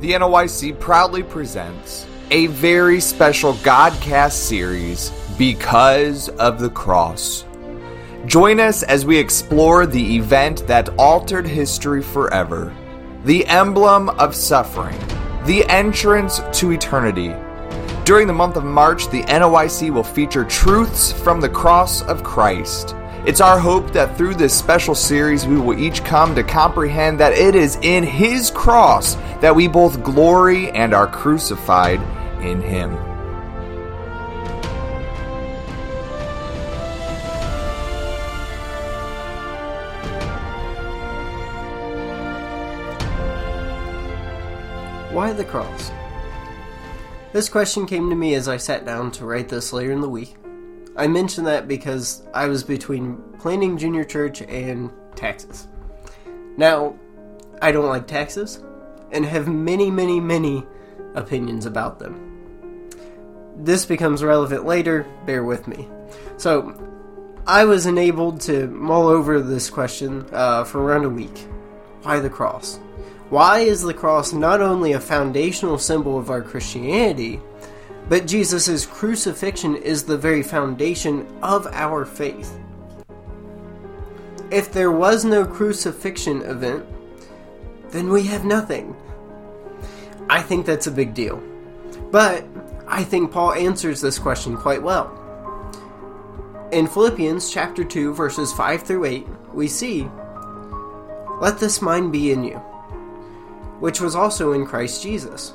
the NOYC proudly presents a very special Godcast series because of the cross. Join us as we explore the event that altered history forever, the emblem of suffering, the entrance to eternity. During the month of March, the NOYC will feature truths from the cross of Christ. It's our hope that through this special series, we will each come to comprehend that it is in His cross that we both glory and are crucified in Him. Why the cross? This question came to me as I sat down to write this later in the week. I mention that because I was between planning junior church and taxes. Now, I don't like taxes and have many, many, many opinions about them. This becomes relevant later, bear with me. So, I was enabled to mull over this question uh, for around a week. Why the cross? Why is the cross not only a foundational symbol of our Christianity, but Jesus' crucifixion is the very foundation of our faith? If there was no crucifixion event, then we have nothing. I think that's a big deal. But I think Paul answers this question quite well. In Philippians chapter 2 verses 5 through 8, we see, "Let this mind be in you, which was also in Christ Jesus,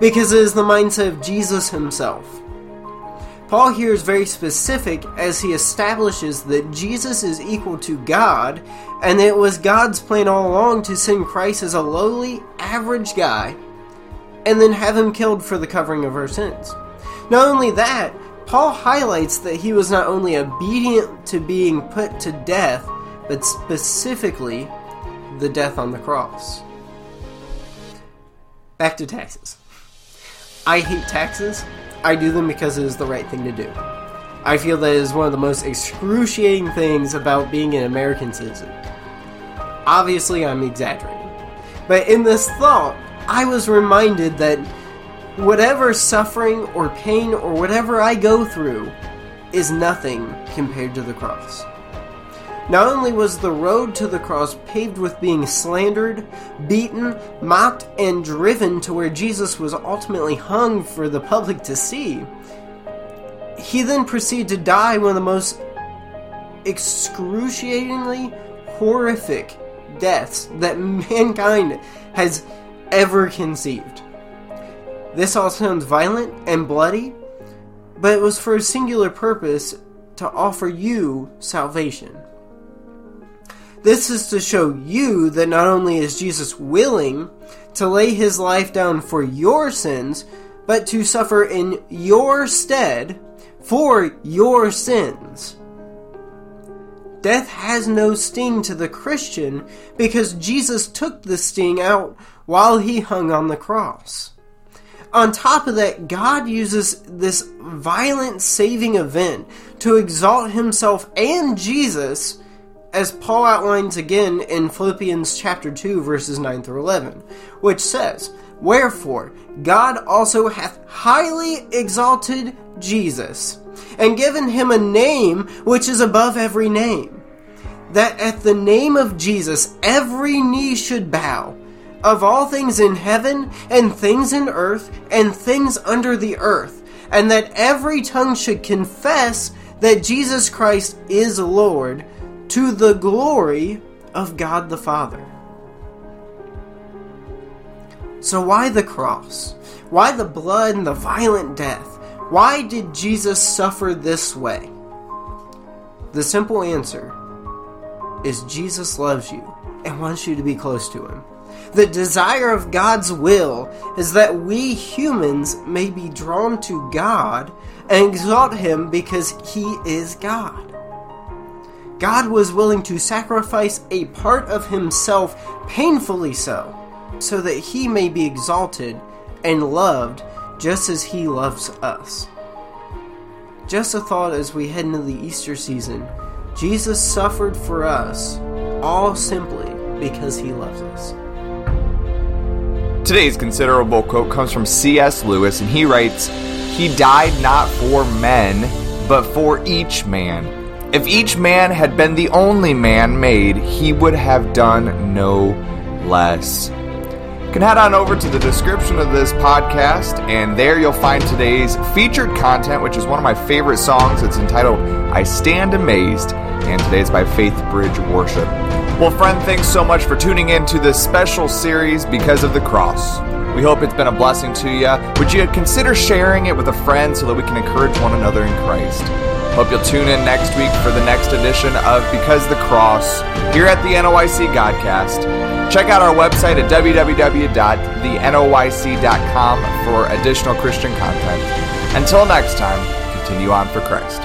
because it is the mindset of Jesus himself. Paul here is very specific as he establishes that Jesus is equal to God and that it was God's plan all along to send Christ as a lowly, average guy and then have him killed for the covering of our sins. Not only that, Paul highlights that he was not only obedient to being put to death, but specifically the death on the cross. Back to taxes. I hate taxes. I do them because it is the right thing to do. I feel that is one of the most excruciating things about being an American citizen. Obviously, I'm exaggerating. But in this thought, I was reminded that whatever suffering or pain or whatever I go through is nothing compared to the cross. Not only was the road to the cross paved with being slandered, beaten, mocked, and driven to where Jesus was ultimately hung for the public to see, he then proceeded to die one of the most excruciatingly horrific deaths that mankind has ever conceived. This all sounds violent and bloody, but it was for a singular purpose to offer you salvation. This is to show you that not only is Jesus willing to lay his life down for your sins, but to suffer in your stead for your sins. Death has no sting to the Christian because Jesus took the sting out while he hung on the cross. On top of that, God uses this violent saving event to exalt himself and Jesus as Paul outlines again in Philippians chapter 2 verses 9 through 11, which says, Wherefore God also hath highly exalted Jesus, and given him a name which is above every name, that at the name of Jesus every knee should bow, of all things in heaven, and things in earth, and things under the earth, and that every tongue should confess that Jesus Christ is Lord, to the glory of God the Father. So, why the cross? Why the blood and the violent death? Why did Jesus suffer this way? The simple answer is Jesus loves you and wants you to be close to him. The desire of God's will is that we humans may be drawn to God and exalt Him because He is God. God was willing to sacrifice a part of Himself, painfully so, so that He may be exalted and loved just as He loves us. Just a thought as we head into the Easter season Jesus suffered for us, all simply because He loves us. Today's considerable quote comes from C.S. Lewis, and he writes, He died not for men, but for each man. If each man had been the only man made, he would have done no less. You can head on over to the description of this podcast, and there you'll find today's featured content, which is one of my favorite songs. It's entitled I Stand Amazed, and today's by Faith Bridge Worship. Well, friend, thanks so much for tuning in to this special series because of the cross. We hope it's been a blessing to you. Would you consider sharing it with a friend so that we can encourage one another in Christ? Hope you'll tune in next week for the next edition of Because the Cross here at the NOYC Godcast. Check out our website at www.thenoyc.com for additional Christian content. Until next time, continue on for Christ.